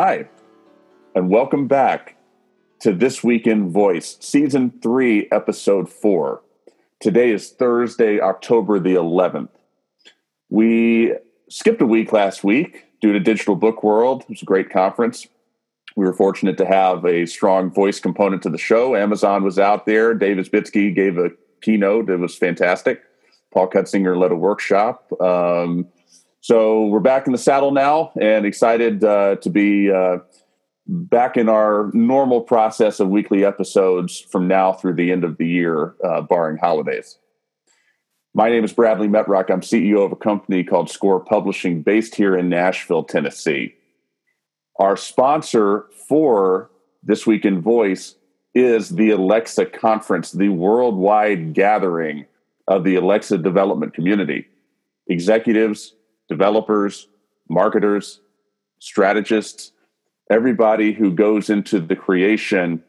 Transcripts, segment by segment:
Hi, and welcome back to This Week in Voice, Season 3, Episode 4. Today is Thursday, October the 11th. We skipped a week last week due to Digital Book World. It was a great conference. We were fortunate to have a strong voice component to the show. Amazon was out there. Dave Isbitski gave a keynote. It was fantastic. Paul Cutsinger led a workshop. Um, so we're back in the saddle now and excited uh, to be uh, back in our normal process of weekly episodes from now through the end of the year, uh, barring holidays. My name is Bradley Metrock. I'm CEO of a company called Score Publishing based here in Nashville, Tennessee. Our sponsor for This Week in Voice is the Alexa Conference, the worldwide gathering of the Alexa development community. Executives, developers, marketers, strategists, everybody who goes into the creation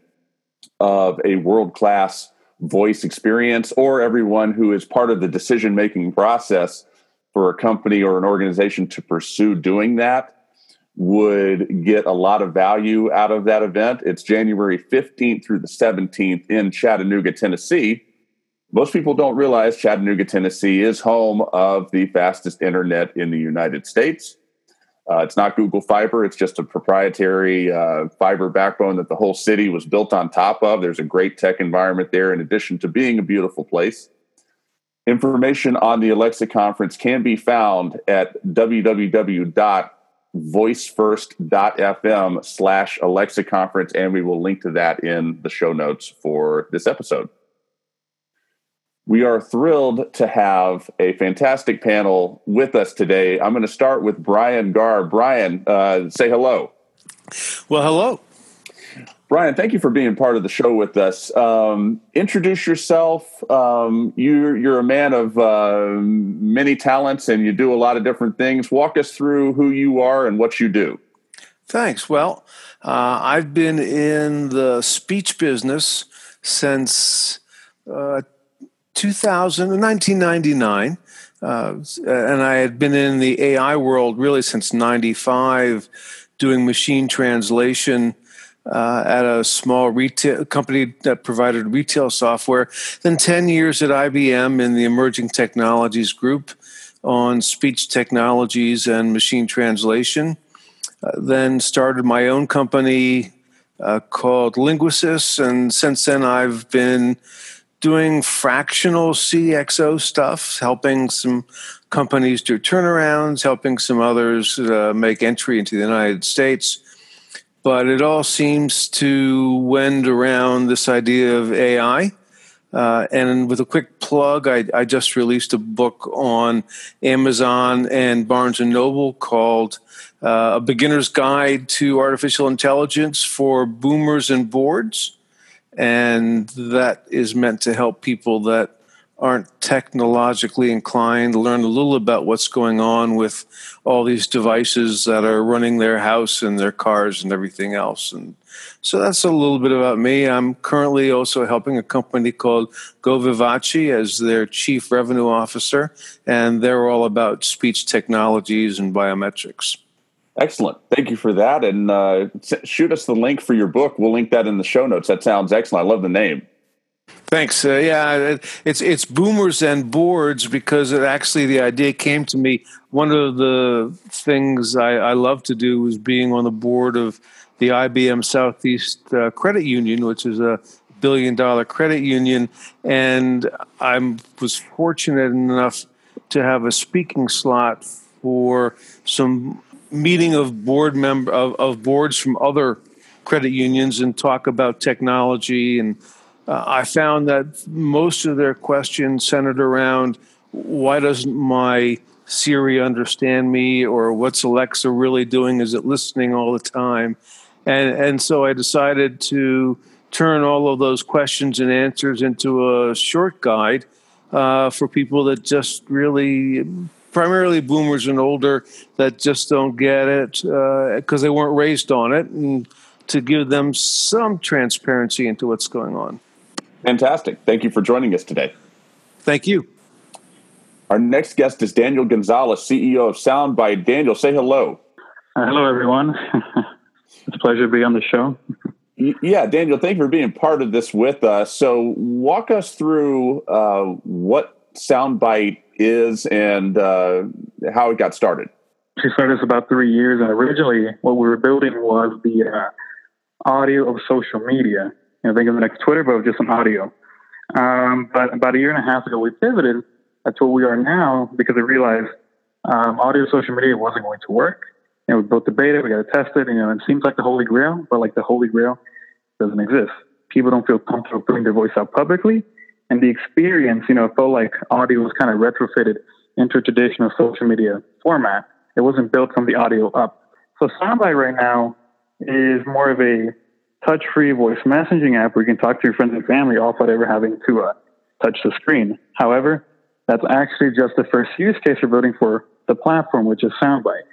of a world class voice experience, or everyone who is part of the decision making process for a company or an organization to pursue doing that would get a lot of value out of that event. It's January 15th through the 17th in Chattanooga, Tennessee. Most people don't realize Chattanooga, Tennessee is home of the fastest internet in the United States. Uh, it's not Google Fiber, it's just a proprietary uh, fiber backbone that the whole city was built on top of. There's a great tech environment there, in addition to being a beautiful place. Information on the Alexa conference can be found at www.voicefirst.fm slash Alexa conference, and we will link to that in the show notes for this episode. We are thrilled to have a fantastic panel with us today. I'm going to start with Brian Garr. Brian, uh, say hello. Well, hello. Brian, thank you for being part of the show with us. Um, introduce yourself. Um, you're, you're a man of uh, many talents and you do a lot of different things. Walk us through who you are and what you do. Thanks. Well, uh, I've been in the speech business since uh, 2000, 1999. Uh, and I had been in the AI world really since 95, doing machine translation uh, at a small retail company that provided retail software. Then 10 years at IBM in the emerging technologies group on speech technologies and machine translation. Uh, then started my own company uh, called LinguaSys, and since then I've been doing fractional CXO stuff, helping some companies do turnarounds, helping some others uh, make entry into the United States. But it all seems to wend around this idea of AI. Uh, and with a quick plug, I, I, just released a book on Amazon and Barnes and Noble called uh, "A Beginner's Guide to Artificial Intelligence for Boomers and Boards." And that is meant to help people that aren't technologically inclined learn a little about what's going on with all these devices that are running their house and their cars and everything else. And so that's a little bit about me. I'm currently also helping a company called go as their chief revenue officer and they're all about speech technologies and biometrics Excellent. Thank you for that. And uh, shoot us the link for your book. We'll link that in the show notes. That sounds excellent. I love the name. Thanks. Uh, yeah, it's it's boomers and boards because it actually the idea came to me. One of the things I, I love to do was being on the board of the IBM Southeast uh, Credit Union, which is a billion dollar credit union, and I was fortunate enough to have a speaking slot for some meeting of board member of, of boards from other credit unions and talk about technology and uh, I found that most of their questions centered around why doesn't my Siri understand me or what's Alexa really doing? Is it listening all the time? And and so I decided to turn all of those questions and answers into a short guide uh, for people that just really primarily boomers and older that just don't get it because uh, they weren't raised on it, and to give them some transparency into what's going on. Fantastic. Thank you for joining us today. Thank you. Our next guest is Daniel Gonzalez, CEO of Soundbite. Daniel, say hello. Uh, hello, everyone. It's a pleasure to be on the show. Yeah, Daniel, thank you for being part of this with us. So, walk us through uh, what Soundbite is and uh, how it got started. She started us about three years, and originally what we were building was the uh, audio of social media. You know, think of the next Twitter, but just an audio. Um, but about a year and a half ago, we pivoted That's what we are now because we realized um, audio social media wasn't going to work. And we built the beta, we got to test it, and, you know, it seems like the holy grail, but like the holy grail doesn't exist. People don't feel comfortable putting their voice out publicly. And the experience, you know, felt like audio was kind of retrofitted into a traditional social media format. It wasn't built from the audio up. So Soundbite right now is more of a touch-free voice messaging app where you can talk to your friends and family all without ever having to uh, touch the screen. However, that's actually just the first use case we're building for the platform, which is Soundbite.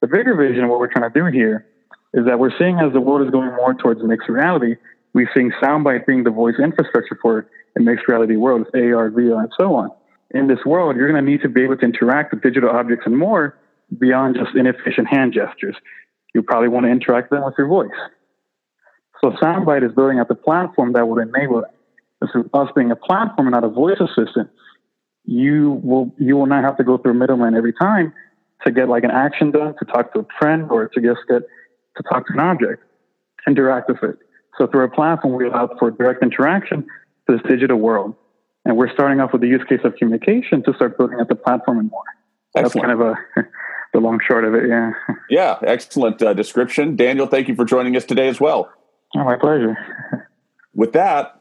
The bigger vision, what we're trying to do here, is that we're seeing as the world is going more towards mixed reality, we're seeing Soundbite being the voice infrastructure for a mixed reality world with AR, VR, and so on. In this world, you're going to need to be able to interact with digital objects and more beyond just inefficient hand gestures. You probably want to interact them with your voice. So Soundbite is building out the platform that will enable that. So us being a platform and not a voice assistant, you will you will not have to go through a middleman every time to get like an action done, to talk to a friend, or to just get to talk to an object, interact with it. So through our platform, we allow for direct interaction to this digital world. And we're starting off with the use case of communication to start building out the platform and more. Excellent. That's kind of a the long short of it. Yeah. Yeah. Excellent uh, description, Daniel. Thank you for joining us today as well. Oh, my pleasure. With that,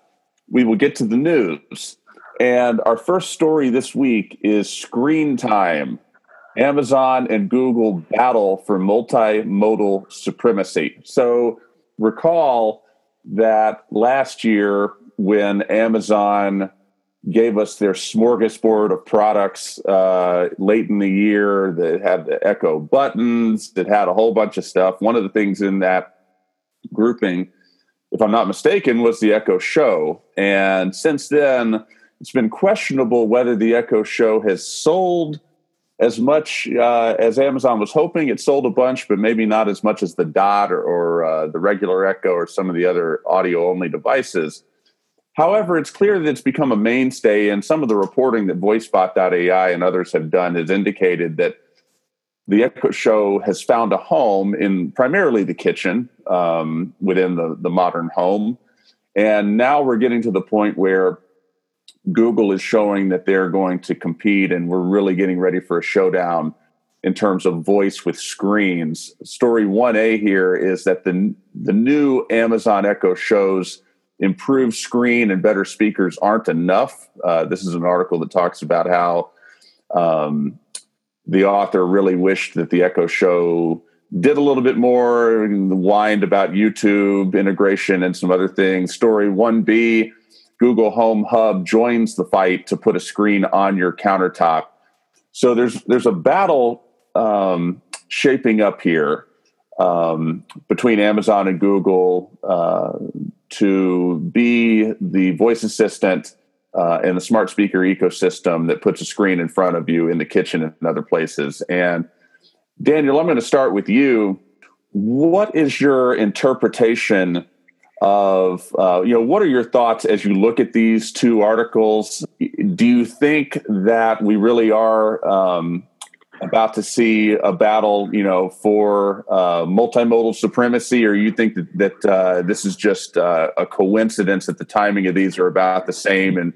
we will get to the news. And our first story this week is screen time. Amazon and Google battle for multimodal supremacy. So recall that last year when Amazon gave us their smorgasbord of products uh, late in the year that had the Echo buttons, that had a whole bunch of stuff. One of the things in that grouping, if I'm not mistaken, was the Echo Show. And since then, it's been questionable whether the Echo Show has sold as much uh, as Amazon was hoping. It sold a bunch, but maybe not as much as the Dot or, or uh, the regular Echo or some of the other audio only devices. However, it's clear that it's become a mainstay, and some of the reporting that VoiceBot.ai and others have done has indicated that the Echo Show has found a home in primarily the kitchen um, within the, the modern home. And now we're getting to the point where Google is showing that they're going to compete, and we're really getting ready for a showdown in terms of voice with screens. Story 1A here is that the, the new Amazon Echo shows improved screen and better speakers aren't enough. Uh, this is an article that talks about how um, the author really wished that the Echo show did a little bit more, and whined about YouTube integration and some other things. Story 1B Google Home Hub joins the fight to put a screen on your countertop. So there's there's a battle um, shaping up here um, between Amazon and Google uh, to be the voice assistant uh, and the smart speaker ecosystem that puts a screen in front of you in the kitchen and other places. And Daniel, I'm going to start with you. What is your interpretation of uh, you know what are your thoughts as you look at these two articles do you think that we really are um, about to see a battle you know for uh, multimodal supremacy or you think that, that uh, this is just uh, a coincidence that the timing of these are about the same and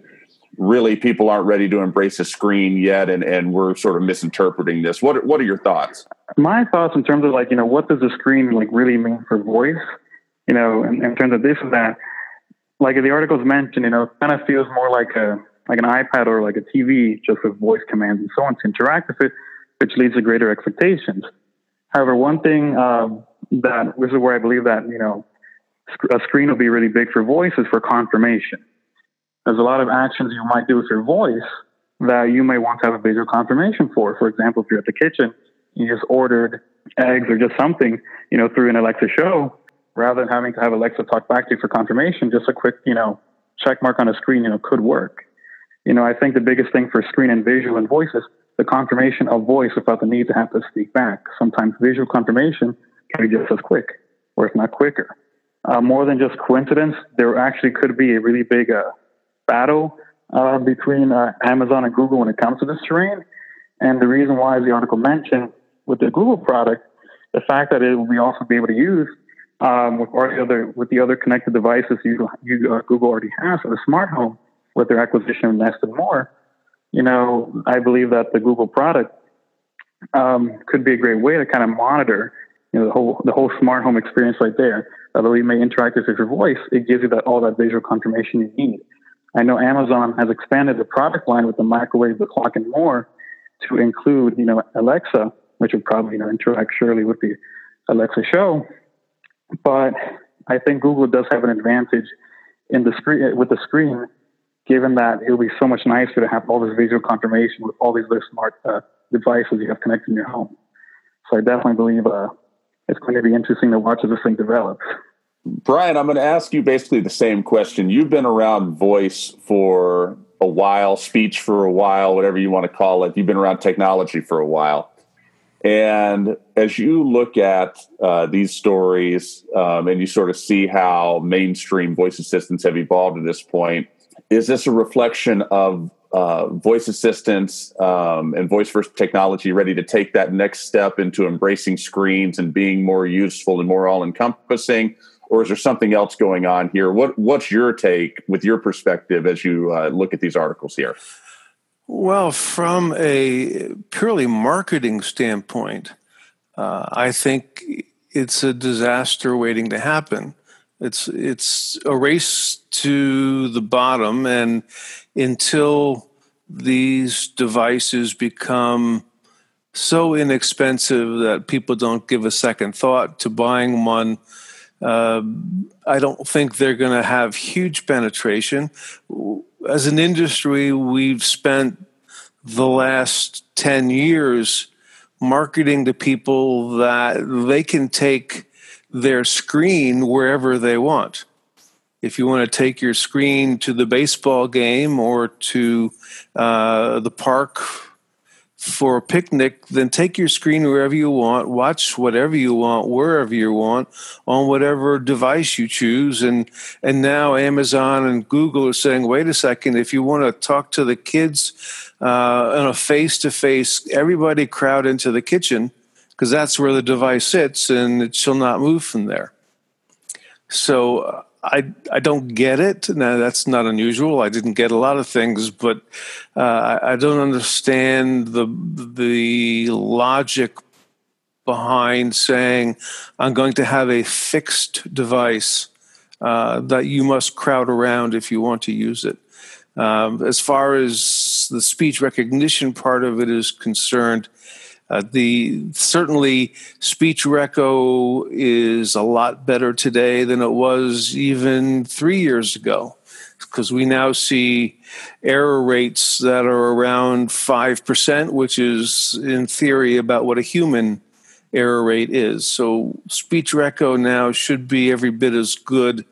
really people aren't ready to embrace a screen yet and, and we're sort of misinterpreting this? What, what are your thoughts? My thoughts in terms of like you know what does a screen like really mean for voice you know, in, in terms of this and that, like the articles mentioned, you know, kind of feels more like a like an iPad or like a TV, just with voice commands and so on to interact with it, which leads to greater expectations. However, one thing um, that this is where I believe that you know a screen will be really big for voice is for confirmation. There's a lot of actions you might do with your voice that you may want to have a visual confirmation for. For example, if you're at the kitchen, you just ordered eggs or just something, you know, through an Alexa show, rather than having to have Alexa talk back to you for confirmation, just a quick, you know, check mark on a screen, you know, could work. You know, I think the biggest thing for screen and visual and voice is the confirmation of voice without the need to have to speak back. Sometimes visual confirmation can be just as quick. or if not quicker. Uh, more than just coincidence, there actually could be a really big uh, battle uh, between uh, Amazon and Google when it comes to this terrain. And the reason why, as the article mentioned, with the Google product, the fact that it will be also be able to use um, with all the other with the other connected devices you, you uh, Google already has for the smart home with their acquisition of Nest and more. You know, I believe that the Google product um, could be a great way to kind of monitor you know the whole the whole smart home experience right there. Although you may interact with your voice, it gives you that all that visual confirmation you need. I know Amazon has expanded the product line with the microwave, the clock, and more to include, you know, Alexa, which would probably, you know, interact surely with the Alexa show. But I think Google does have an advantage in the screen with the screen, given that it'll be so much nicer to have all this visual confirmation with all these little smart uh, devices you have connected in your home. So I definitely believe uh, it's going to be interesting to watch as this thing develops. Brian, I'm going to ask you basically the same question. You've been around voice for a while, speech for a while, whatever you want to call it. You've been around technology for a while. And as you look at uh, these stories um, and you sort of see how mainstream voice assistants have evolved at this point, is this a reflection of uh, voice assistants um, and voice first technology ready to take that next step into embracing screens and being more useful and more all encompassing? or is there something else going on here? What What's your take with your perspective as you uh, look at these articles here? Well, from a purely marketing standpoint, uh, I think it's a disaster waiting to happen. It's it's a race to the bottom, and until these devices become so inexpensive that people don't give a second thought to buying one uh, I don't think they're going to have huge penetration. As an industry, we've spent the last 10 years marketing to people that they can take their screen wherever they want. If you want to take your screen to the baseball game or to uh, the park for a picnic, then take your screen wherever you want, watch whatever you want, wherever you want, on whatever device you choose. And and now Amazon and Google are saying, wait a second, if you want to talk to the kids uh, on a face to face, everybody crowd into the kitchen because that's where the device sits, and it shall not move from there. So uh, I I don't get it. Now that's not unusual. I didn't get a lot of things, but uh, I don't understand the the logic behind saying I'm going to have a fixed device uh, that you must crowd around if you want to use it. Um, as far as the speech recognition part of it is concerned, uh, the certainly speech reco is a lot better today than it was even three years ago because we now see error rates that are around 5%, which is in theory about what a human error rate is. So speech reco now should be every bit as good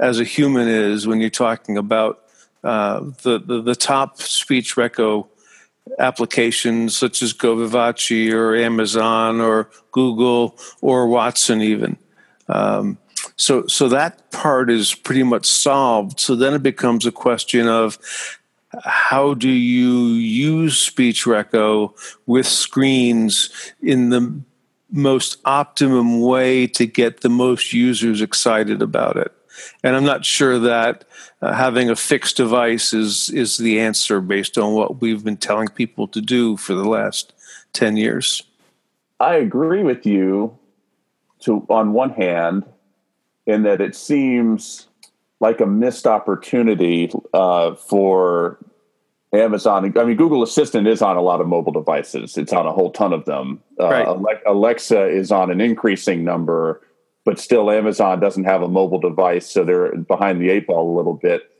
as a human is when you're talking about uh, the, the, the top speech reco applications such as GoVivace or Amazon or Google or Watson even. Um, so, so that part is pretty much solved. So then it becomes a question of how do you use speech reco with screens in the most optimum way to get the most users excited about it? And I'm not sure that uh, having a fixed device is is the answer based on what we've been telling people to do for the last 10 years. I agree with you to on one hand in that it seems like a missed opportunity uh, for Amazon. I mean, Google Assistant is on a lot of mobile devices. It's on a whole ton of them. Uh, right. Alexa is on an increasing number but still Amazon doesn't have a mobile device, so they're behind the eight ball a little bit.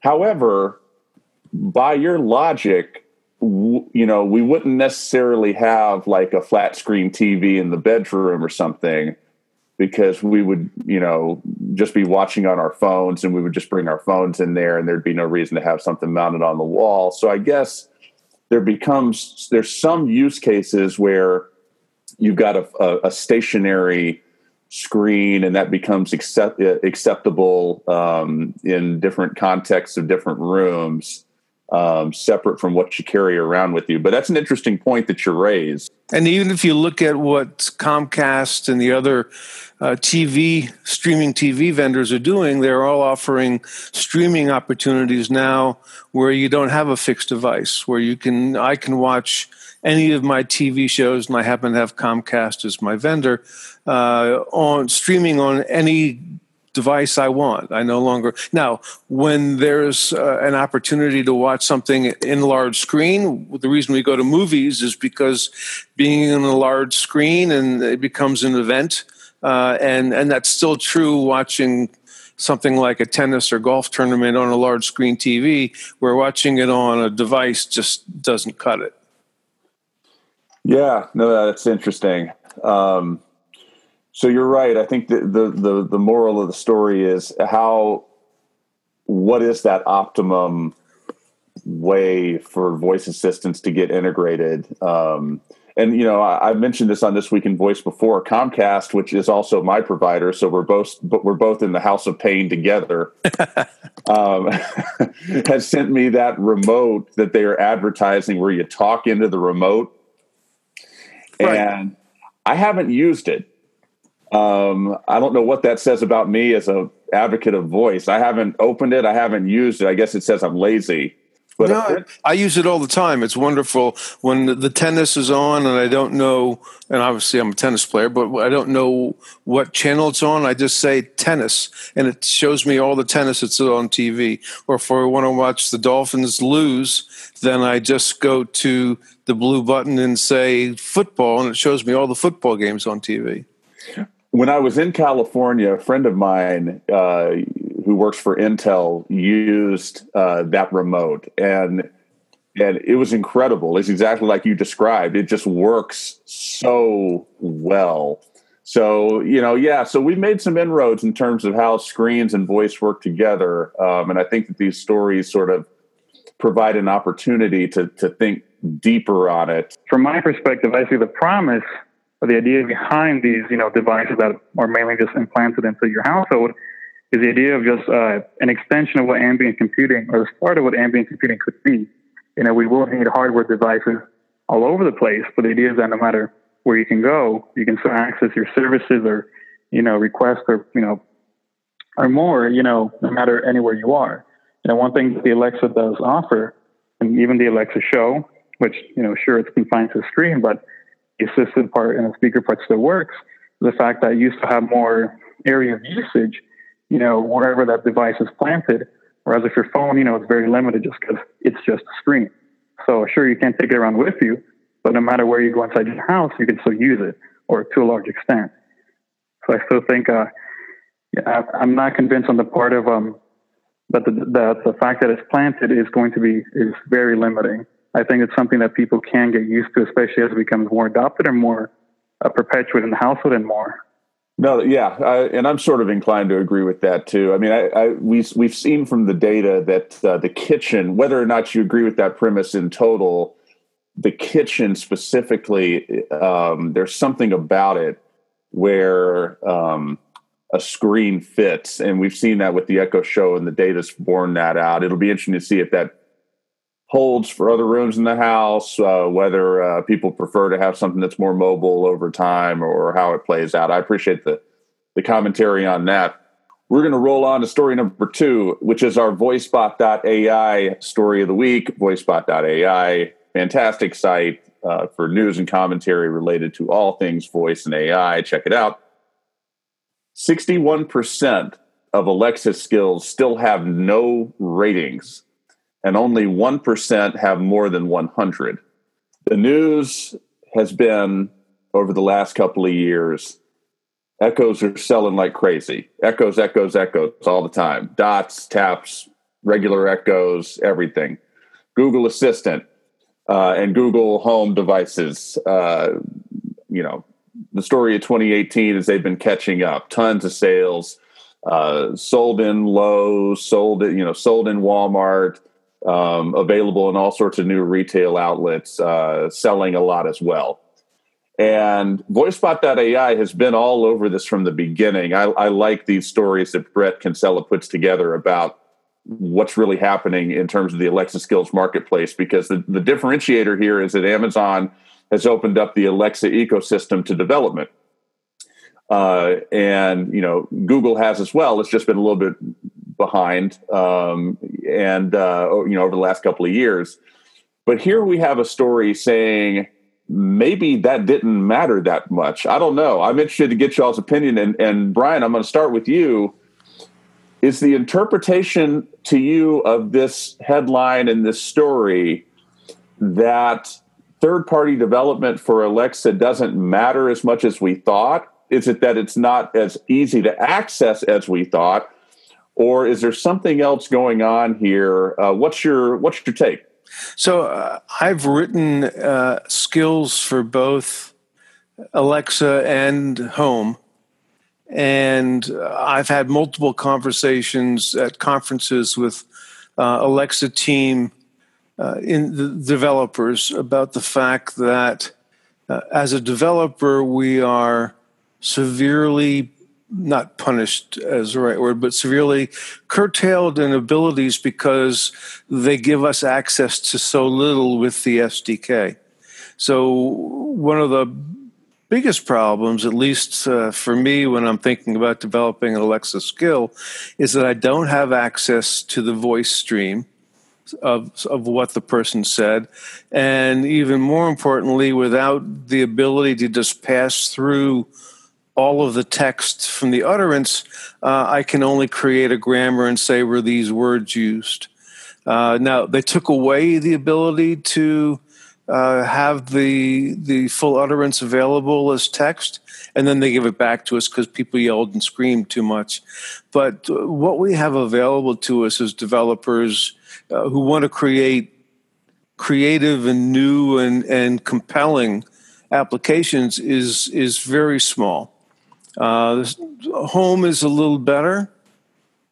However, by your logic, you know, we wouldn't necessarily have like a flat screen TV in the bedroom or something because we would, you know, just be watching on our phones and we would just bring our phones in there and there'd be no reason to have something mounted on the wall. So I guess there becomes there's some use cases where you've got a, a, a stationary screen and that becomes accept, uh, acceptable um, in different contexts of different rooms um, separate from what you carry around with you. But that's an interesting point that you raise. And even if you look at what comcast and the other uh, tv streaming tv vendors are doing they're all offering streaming opportunities now where you don't have a fixed device where you can i can watch any of my TV shows, and I happen to have Comcast as my vendor, uh, on streaming on any device I want. I no longer now when there's uh, an opportunity to watch something in large screen. The reason we go to movies is because being in a large screen and it becomes an event, uh, and and that's still true watching something like a tennis or golf tournament on a large screen TV. Where watching it on a device just doesn't cut it. Yeah, no, that's interesting. Um, so you're right. I think the, the, the the moral of the story is how what is that optimum way for voice assistants to get integrated? Um, and you know, I, have mentioned this on this week in voice before. Comcast, which is also my provider, so we're both but we're both in the house of pain together. um, has sent me that remote that they are advertising, where you talk into the remote right. and I haven't used it. Um, I don't know what that says about me as a advocate of voice. I haven't opened it. I haven't used it. I guess it says I'm lazy. But no, I use it all the time. It's wonderful when the tennis is on, and I don't know. And obviously, I'm a tennis player, but I don't know what channel it's on. I just say tennis, and it shows me all the tennis that's on TV. Or if I want to watch the Dolphins lose, then I just go to the blue button and say football, and it shows me all the football games on TV. When I was in California, a friend of mine uh, who works for Intel used uh, that remote, and and it was incredible. It's exactly like you described. It just works so well. So you know, yeah. So we've made some inroads in terms of how screens and voice work together, um, and I think that these stories sort of provide an opportunity to to think deeper on it. From my perspective, I see the promise or the idea behind these, you know, devices that are mainly just implanted into your household is the idea of just uh, an extension of what ambient computing or the start of what ambient computing could be. You know, we will need hardware devices all over the place, but the idea is that no matter where you can go, you can still access your services or, you know, requests or, you know, or more, you know, no matter anywhere you are. You know, one thing that the Alexa does offer, and even the Alexa show, which, you know, sure it's confined to screen, but the assistant part and the speaker part still works. The fact that you used to have more area of usage, you know, wherever that device is planted. Whereas if your phone, you know, it's very limited just because it's just a screen. So sure, you can't take it around with you, but no matter where you go inside your house, you can still use it, or to a large extent. So I still think, uh, yeah, I'm not convinced on the part of um, that the, the the fact that it's planted is going to be is very limiting. I think it's something that people can get used to, especially as it becomes more adopted and more uh, perpetuated in the household and more. No, yeah, I, and I'm sort of inclined to agree with that too. I mean, I, I we we've seen from the data that uh, the kitchen, whether or not you agree with that premise in total, the kitchen specifically, um, there's something about it where um, a screen fits, and we've seen that with the Echo Show, and the data's borne that out. It'll be interesting to see if that holds for other rooms in the house, uh, whether uh, people prefer to have something that's more mobile over time or how it plays out. I appreciate the, the commentary on that. We're going to roll on to story number two, which is our VoiceBot.ai story of the week. VoiceBot.ai, fantastic site uh, for news and commentary related to all things voice and AI. Check it out. 61% of Alexa skills still have no ratings and only 1% have more than 100. The news has been over the last couple of years echoes are selling like crazy. Echoes, echoes, echoes all the time. Dots, taps, regular echoes, everything. Google Assistant uh, and Google Home devices. Uh, you know, the story of 2018 is they've been catching up. Tons of sales, uh, sold in Lowe's, sold it, you know, sold in Walmart um, available in all sorts of new retail outlets, uh, selling a lot as well. And VoiceBot.ai has been all over this from the beginning. I, I like these stories that Bret Kinsella puts together about what's really happening in terms of the Alexa skills marketplace because the, the differentiator here is that Amazon has opened up the Alexa ecosystem to development. Uh, and you know Google has as well. It's just been a little bit behind, um, and uh, you know over the last couple of years. But here we have a story saying maybe that didn't matter that much. I don't know. I'm interested to get y'all's opinion. And, and Brian, I'm going to start with you. Is the interpretation to you of this headline and this story that third party development for Alexa doesn't matter as much as we thought? Is it that it's not as easy to access as we thought? Or is there something else going on here? Uh, what's your what's your take? So uh, I've written uh, skills for both Alexa and Home, and I've had multiple conversations at conferences with uh, Alexa team uh, in the developers about the fact that uh, as a developer we are severely not punished as the right word, but severely curtailed in abilities because they give us access to so little with the SDK. So, one of the biggest problems, at least uh, for me when I'm thinking about developing an Alexa skill, is that I don't have access to the voice stream of, of what the person said. And even more importantly, without the ability to just pass through all of the text from the utterance, uh, I can only create a grammar and say were these words used. Uh, now they took away the ability to uh, have the the full utterance available as text, and then they give it back to us because people yelled and screamed too much. But uh, what we have available to us as developers uh, who want to create creative and new and, and compelling applications is is very small. Uh, home is a little better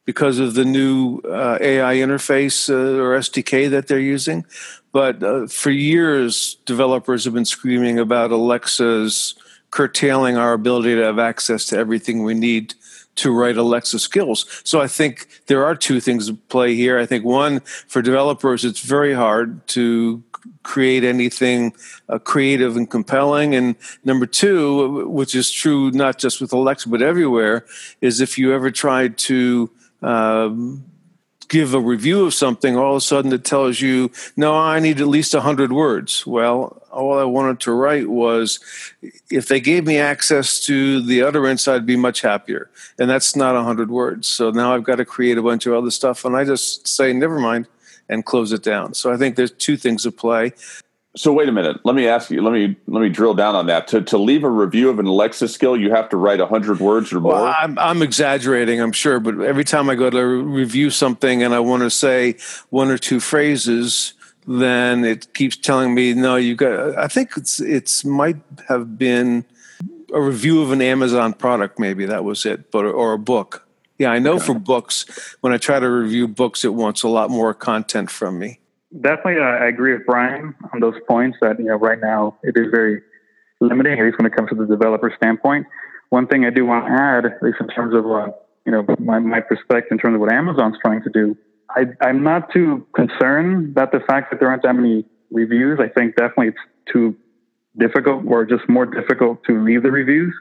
because of the new uh, AI interface uh, or SDK that they're using. But uh, for years, developers have been screaming about Alexa's curtailing our ability to have access to everything we need to write Alexa skills. So I think there are two things at play here. I think one, for developers, it's very hard to create anything uh, creative and compelling. And number two, which is true not just with Alexa but everywhere, is if you ever tried to um, give a review of something, all of a sudden it tells you, no, I need at least 100 words. Well, all I wanted to write was if they gave me access to the utterance, I'd be much happier. And that's not 100 words. So now I've got to create a bunch of other stuff. And I just say, never mind and close it down. So I think there's two things at play. So wait a minute. Let me ask you. Let me let me drill down on that. To to leave a review of an Alexa skill, you have to write hundred words or more. Well, I'm, I'm exaggerating, I'm sure, but every time I go to review something and I want to say one or two phrases, then it keeps telling me, no, you got. I think it's it's might have been a review of an Amazon product, maybe that was it, but or a book. Yeah, I know okay. for books, when I try to review books, it wants a lot more content from me. Definitely, uh, I agree with Brian on those points that, you know, right now it is very limiting, at least when it comes to the developer standpoint. One thing I do want to add, at least in terms of, uh, you know, my, my perspective in terms of what Amazon's trying to do, I, I'm not too concerned about the fact that there aren't that many reviews. I think definitely it's too difficult or just more difficult to leave the reviews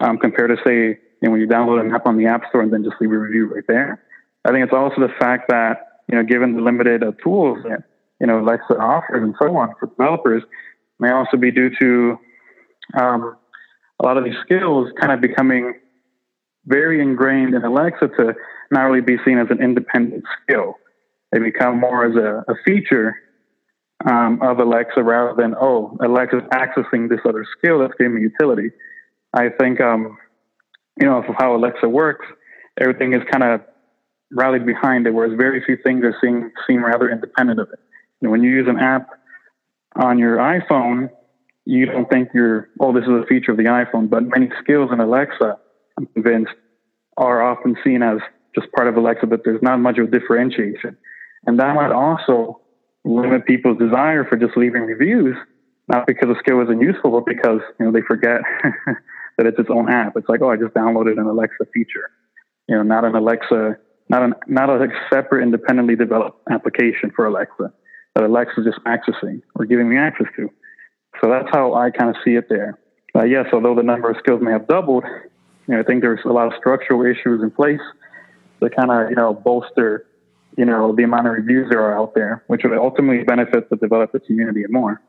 um, compared to, say, you know, when you download an app on the App Store and then just leave a review right there. I think it's also the fact that, you know, given the limited uh, tools that, you know, Alexa offers and so on for developers, may also be due to um, a lot of these skills kind of becoming very ingrained in Alexa to not really be seen as an independent skill. They become more as a, a feature um, of Alexa rather than, oh, Alexa's accessing this other skill that's giving me utility. I think um, you know, of how Alexa works, everything is kind of rallied behind it, whereas very few things are seen seem rather independent of it. You know, when you use an app on your iPhone, you don't think you're, oh, this is a feature of the iPhone, but many skills in Alexa, I'm convinced, are often seen as just part of Alexa, but there's not much of a differentiation. And that might also limit people's desire for just leaving reviews not because the skill isn't useful, but because you know they forget that it's its own app. It's like, oh, I just downloaded an Alexa feature, you know, not an Alexa, not an not a separate independently developed application for Alexa that Alexa is just accessing or giving me access to. So that's how I kind of see it there. Uh, yes, although the number of skills may have doubled, you know, I think there's a lot of structural issues in place to kind of you know bolster you know the amount of reviews that are out there, which would ultimately benefit the developer community more.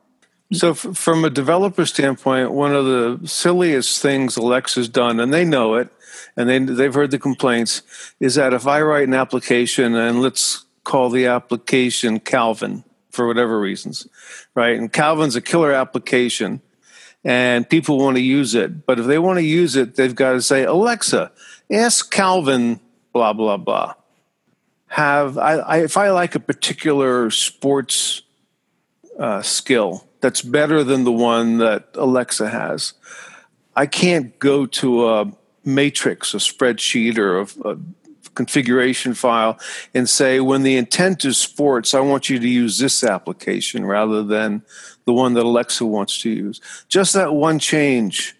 So, f- from a developer standpoint, one of the silliest things Alexa's done, and they know it, and they they've heard the complaints, is that if I write an application and let's call the application Calvin for whatever reasons, right? And Calvin's a killer application, and people want to use it, but if they want to use it, they've got to say Alexa, ask Calvin, blah blah blah. Have I, I if I like a particular sports uh, skill that's better than the one that Alexa has. I can't go to a matrix, a spreadsheet, or a, a configuration file and say, when the intent is sports, I want you to use this application rather than the one that Alexa wants to use. Just that one change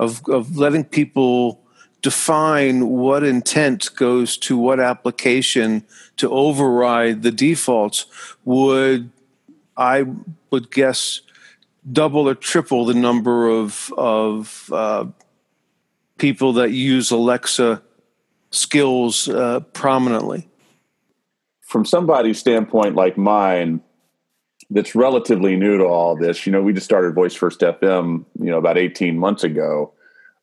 of, of letting people define what intent goes to what application to override the defaults would I would guess double or triple the number of of uh, people that use Alexa skills uh, prominently. From somebody's standpoint like mine, that's relatively new to all this. You know, we just started Voice First FM, you know, about eighteen months ago,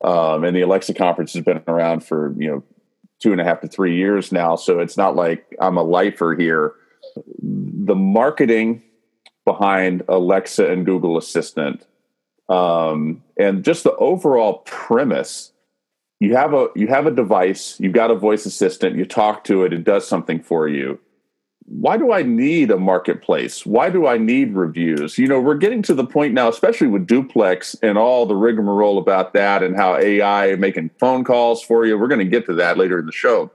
um, and the Alexa conference has been around for you know two and a half to three years now. So it's not like I'm a lifer here. The marketing behind Alexa and Google Assistant. Um, and just the overall premise you have a you have a device you've got a voice assistant you talk to it it does something for you. Why do i need a marketplace? Why do i need reviews? You know we're getting to the point now especially with duplex and all the rigmarole about that and how ai making phone calls for you. We're going to get to that later in the show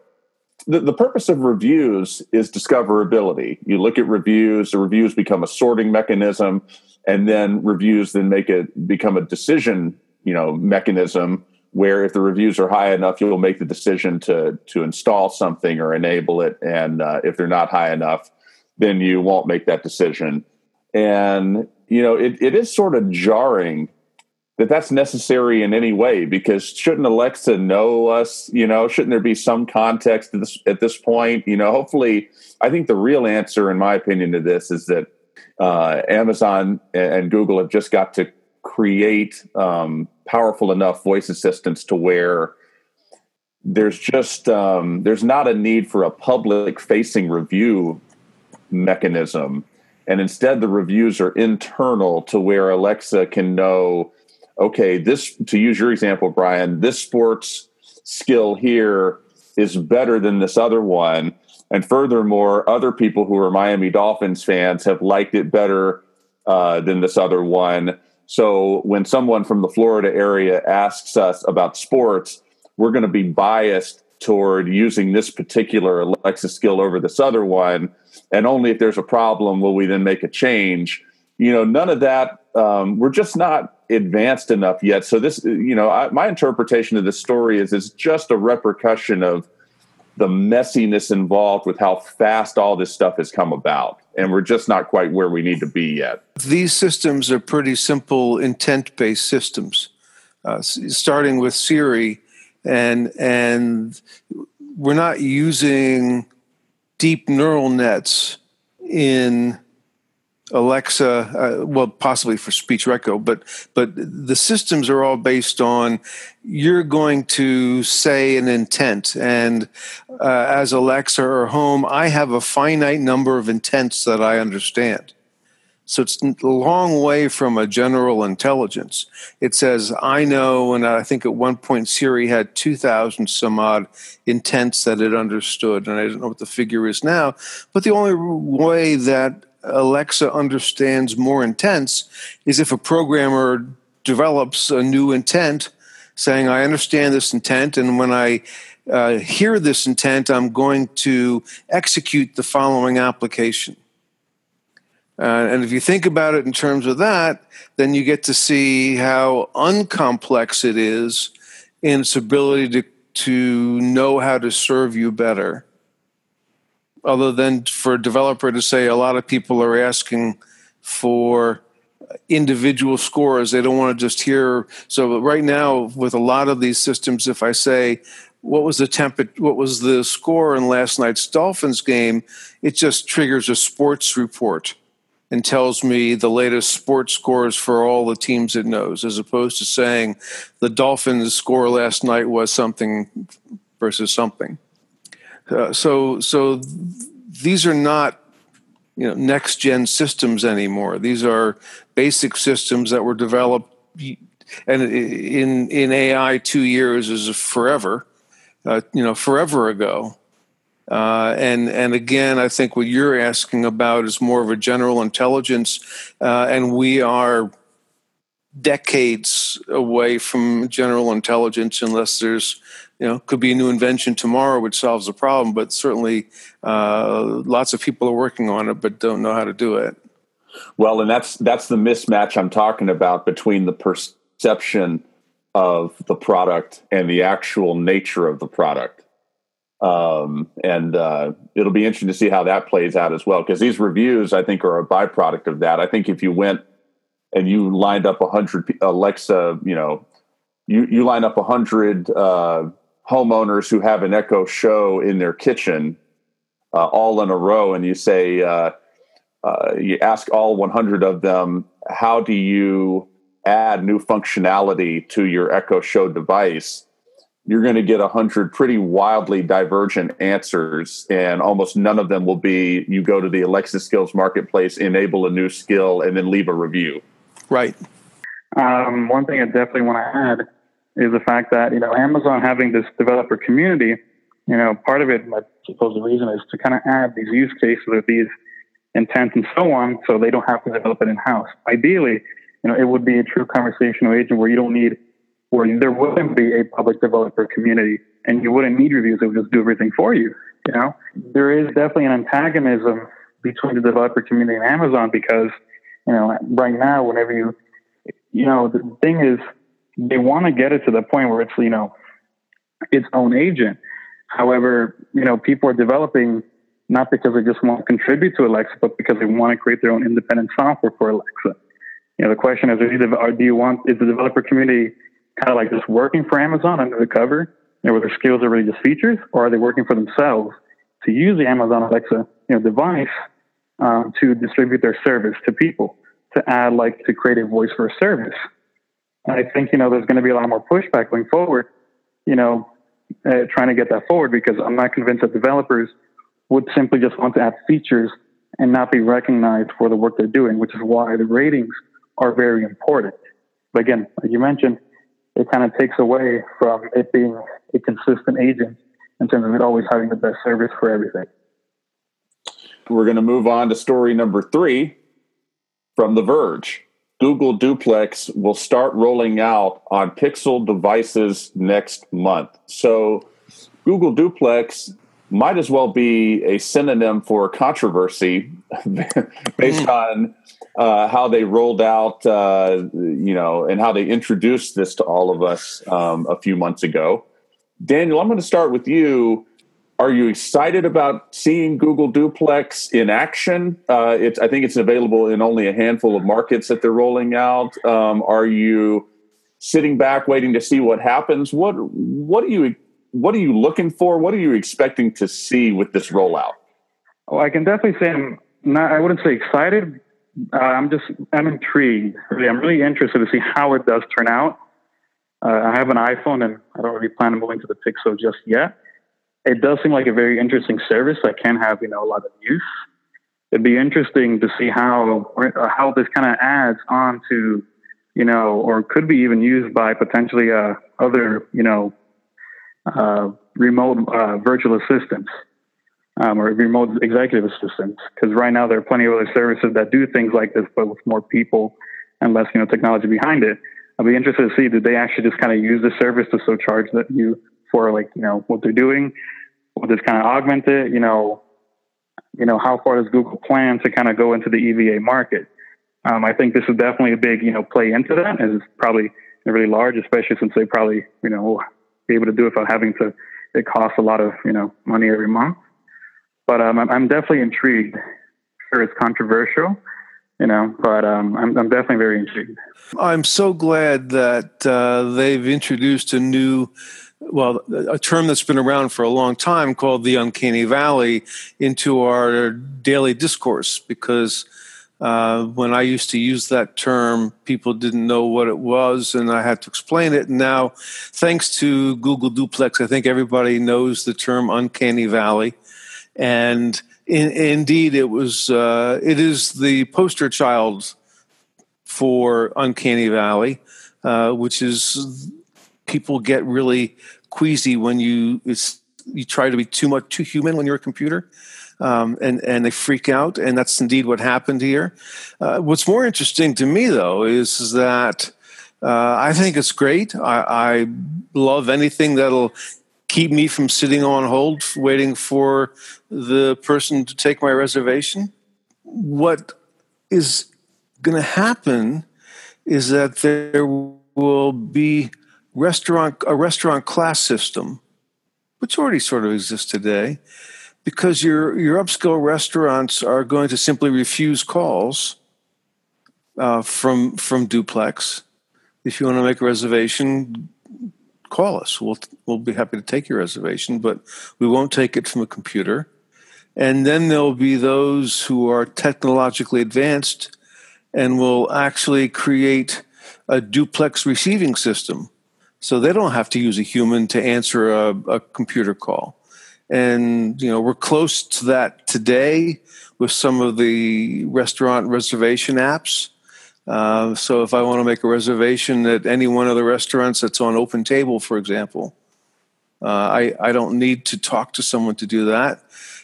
the, the purpose of reviews is discoverability. You look at reviews, the reviews become a sorting mechanism, and then reviews then make it become a decision, you know, mechanism where if the reviews are high enough, you'll make the decision to to install something or enable it, and uh, if they're not high enough, then you won't make that decision. And you know, it, it is sort of jarring that that's necessary in any way because shouldn't Alexa know us? You know, shouldn't there be some context at this, at this point? You know, hopefully, I think the real answer, in my opinion, to this is that uh, Amazon and Google have just got to create um, powerful enough voice assistants to where there's just um, there's not a need for a public facing review mechanism and instead the reviews are internal to where alexa can know okay, this, to use your example, Brian, this sports skill here is better than this other one. And furthermore, other people who are Miami Dolphins fans have liked it better uh, than this other one. So when someone from the Florida area asks us about sports, we're going to be biased toward using this particular Alexa skill over this other one. And only if there's a problem will we then make a change. You know, none of that. Um, we're just not advanced enough yet. So this, you know, I, my interpretation of the story is it's just a repercussion of the messiness involved with how fast all this stuff has come about. And we're just not quite where we need to be yet. These systems are pretty simple intent based systems, uh, starting with Siri. And, and we're not using deep neural nets in Alexa, uh, well, possibly for speech reco, but but the systems are all based on you're going to say an intent, and uh, as Alexa or Home, I have a finite number of intents that I understand. So it's a long way from a general intelligence. It says, I know, and I think at one point Siri had 2,000 some odd intents that it understood, and I don't know what the figure is now. But the only way that Alexa understands more intents is if a programmer develops a new intent saying, I understand this intent, and when I uh, hear this intent, I'm going to execute the following application. Uh, and if you think about it in terms of that, then you get to see how uncomplex it is in its ability to, to know how to serve you better. Other than for a developer to say, a lot of people are asking for individual scores. They don't want to just hear. So right now, with a lot of these systems, if I say, what was the temp what was the score in last night's Dolphins game, it just triggers a sports report and tells me the latest sports scores for all the teams it knows, as opposed to saying the Dolphins' score last night was something versus something. Uh, so, so these are not you know next gen systems anymore. These are basic systems that were developed, and in in AI, two years is forever. Uh, you know, forever ago. Uh, and and again, I think what you're asking about is more of a general intelligence, uh, and we are decades away from general intelligence unless there's you know could be a new invention tomorrow which solves the problem but certainly uh, lots of people are working on it but don't know how to do it well and that's that's the mismatch i'm talking about between the perception of the product and the actual nature of the product um, and uh, it'll be interesting to see how that plays out as well, because these reviews, I think, are a byproduct of that. I think if you went and you lined up a hundred Alexa, you know, you you line up a hundred uh, homeowners who have an Echo Show in their kitchen, uh, all in a row, and you say, uh, uh, you ask all 100 of them, how do you add new functionality to your Echo Show device? you're going to get a hundred pretty wildly divergent answers, and almost none of them will be you go to the Alexa Skills Marketplace, enable a new skill, and then leave a review. Right. Um, one thing I definitely want to add is the fact that you know Amazon having this developer community, you know, part of it, I suppose the reason is to kind of add these use cases or these intents and so on, so they don't have to develop it in house. Ideally, you know, it would be a true conversational agent where you don't need where there wouldn't be a public developer community and you wouldn't need reviews. It would just do everything for you. You know, there is definitely an antagonism between the developer community and Amazon because, you know, right now, whenever you, you know, the thing is, they want to get it to the point where it's, you know, its own agent. However, you know, people are developing not because they just want to contribute to Alexa, but because they want to create their own independent software for Alexa. You know, the question is, do you want, is the developer community kind of like just working for Amazon under the cover, you know, where their skills are really just features, or are they working for themselves to use the Amazon Alexa you know, device um, to distribute their service to people, to add like to create a voice for a service? And I think you know there's going to be a lot more pushback going forward, you know, uh, trying to get that forward because I'm not convinced that developers would simply just want to add features and not be recognized for the work they're doing, which is why the ratings are very important. But again, like you mentioned, it kind of takes away from it being a consistent agent in terms of it always having the best service for everything. We're going to move on to story number three from The Verge. Google Duplex will start rolling out on Pixel devices next month. So, Google Duplex might as well be a synonym for controversy based mm. on uh, how they rolled out, uh, you know, and how they introduced this to all of us um, a few months ago. Daniel, I'm going to start with you. Are you excited about seeing Google Duplex in action? Uh, it's, I think it's available in only a handful of markets that they're rolling out. Um, are you sitting back waiting to see what happens? What what are you what are you looking for? What are you expecting to see with this rollout? Oh, I can definitely say I'm not. I wouldn't say excited, uh, I'm just I'm intrigued. Really, I'm really interested to see how it does turn out. Uh, I have an iPhone, and I don't really plan on moving to the Pixel just yet. It does seem like a very interesting service that can have you know a lot of use. It'd be interesting to see how how this kind of adds on to you know, or could be even used by potentially uh, other you know uh, remote uh, virtual assistants um, or remote executive assistants. Because right now there are plenty of other services that do things like this, but with more people and less, you know, technology behind it. I'd be interested to see did they actually just kind of use the service to so charge that you for like you know what they're doing? Will this kind of augment it? You know, you know, how far does Google plan to kind of go into the EVA market? Um, I think this is definitely a big, you know, play into that, and it's probably really large, especially since they probably, you know, will be able to do it without having to. It costs a lot of, you know, money every month. But um, I'm, I'm definitely intrigued. Sure, it's controversial, you know, but um, I'm, I'm definitely very intrigued. I'm so glad that uh, they've introduced a new well, a term that's been around for a long time called the uncanny valley into our daily discourse because uh, when I used to use that term, people didn't know what it was, and I had to explain it. And now, thanks to Google Duplex, I think everybody knows the term uncanny valley. And in, indeed, it was uh, it is the poster child for uncanny valley, uh, which is people get really queasy when you you try to be too much too human when you're a computer. Um, and and they freak out, and that's indeed what happened here. Uh, what's more interesting to me, though, is, is that uh, I think it's great. I, I, love anything that'll keep me from sitting on hold, waiting for the person to take my reservation. What is going to happen is that there will be restaurant a restaurant class system, which already sort of exists today, because your your upscale restaurants are going to simply refuse calls uh, from from duplex. If you want to make a reservation, call us. We'll we'll be happy to take your reservation, but we won't take it from a computer. And then there'll be those who are technologically advanced and will actually create a duplex receiving system so they don't have to use a human to answer a, a computer call. And, you know, we're close to that today with some of the restaurant reservation apps. Uh, so if I want to make a reservation at any one of the restaurants that's on OpenTable, for example, uh, I, I don't need to talk to someone to do that.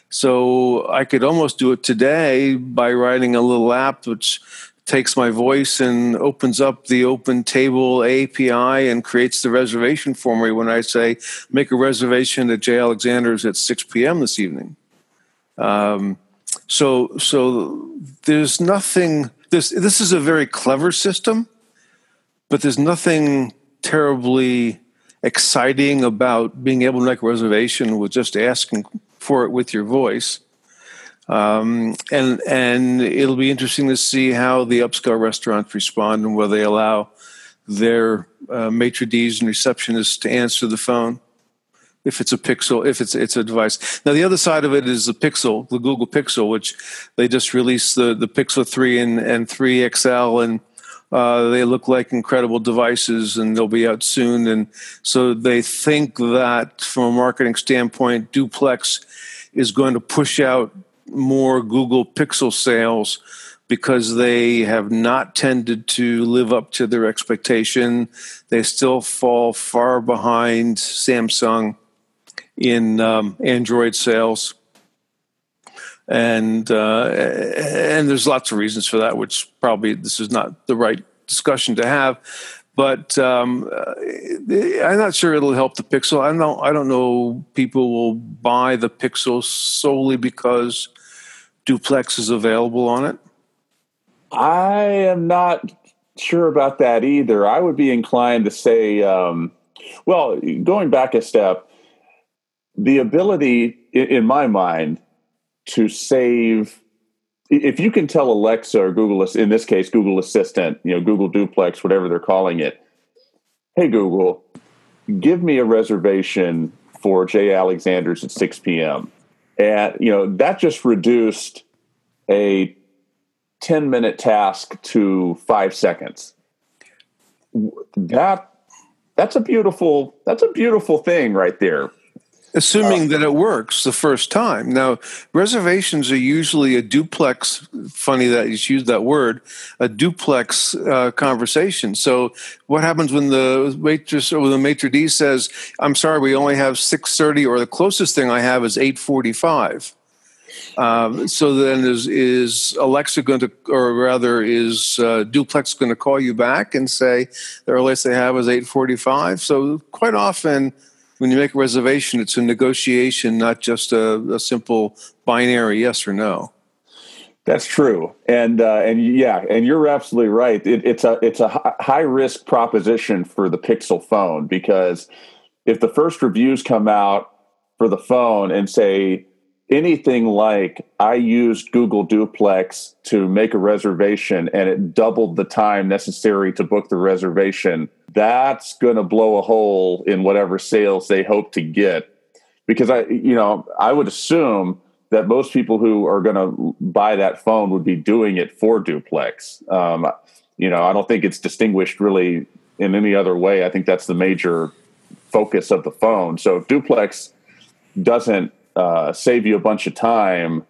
So I could almost do it today by writing a little app which takes my voice and opens up the OpenTable API and creates the reservation for me when I say, make a reservation at J. Alexander's at 6 p.m. this evening. Um, so, so there's nothing, this, this is a very clever system, but there's nothing terribly exciting about being able to make a reservation with just asking for it with your voice. Um, and and it'll be interesting to see how the upscale restaurants respond and whether they allow their uh, maitre d's and receptionists to answer the phone if it's a pixel if it's it's a device. Now the other side of it is the pixel the google pixel which they just released the the pixel 3 and, and 3 xl and uh, they look like incredible devices and they'll be out soon. And so they think that from a marketing standpoint duplex is going to push out more Google Pixel sales because they have not tended to live up to their expectation. They still fall far behind Samsung in um, Android sales. And uh, and there's lots of reasons for that, which probably this is not the right discussion to have. But um, uh, I'm not sure it'll help the Pixel. I don't. I don't know. People will buy the Pixel solely because duplex is available on it? I am not sure about that either. I would be inclined to say, um, well, going back a step, the ability, in my mind, to save. If you can tell Alexa or Google, in this case, Google Assistant, you know, Google Duplex, whatever they're calling it, hey Google, give me a reservation for J. Alexander's at 6 p.m. And, you know, that just reduced a 10 minute task to five seconds. That, that's a beautiful, that's a beautiful thing right there assuming uh, that it works the first time. Now, reservations are usually a duplex. Funny that you used that word, a duplex uh, conversation. So, what happens when the waitress or the maitre d says, "I'm sorry, we only have 6:30," or the closest thing I have is 8:45? Um, so then is, is Alexa going to, or rather, is uh, Duplex going to call you back and say the earliest they have is 8:45? So quite often when you make a reservation, it's a negotiation, not just a, a simple binary yes or no. That's true, and uh, and yeah, and you're absolutely right. It, it's a it's a high risk proposition for the Pixel phone because if the first reviews come out for the phone and say anything like I used Google Duplex to make a reservation and it doubled the time necessary to book the reservation, that's going to blow a hole in whatever sales they hope to get. Because I, you know, I would assume that most people who are going to buy that phone would be doing it for duplex. Um, you know, I don't think it's distinguished really in any other way. I think that's the major focus of the phone. So if duplex doesn't uh, save you a bunch of time,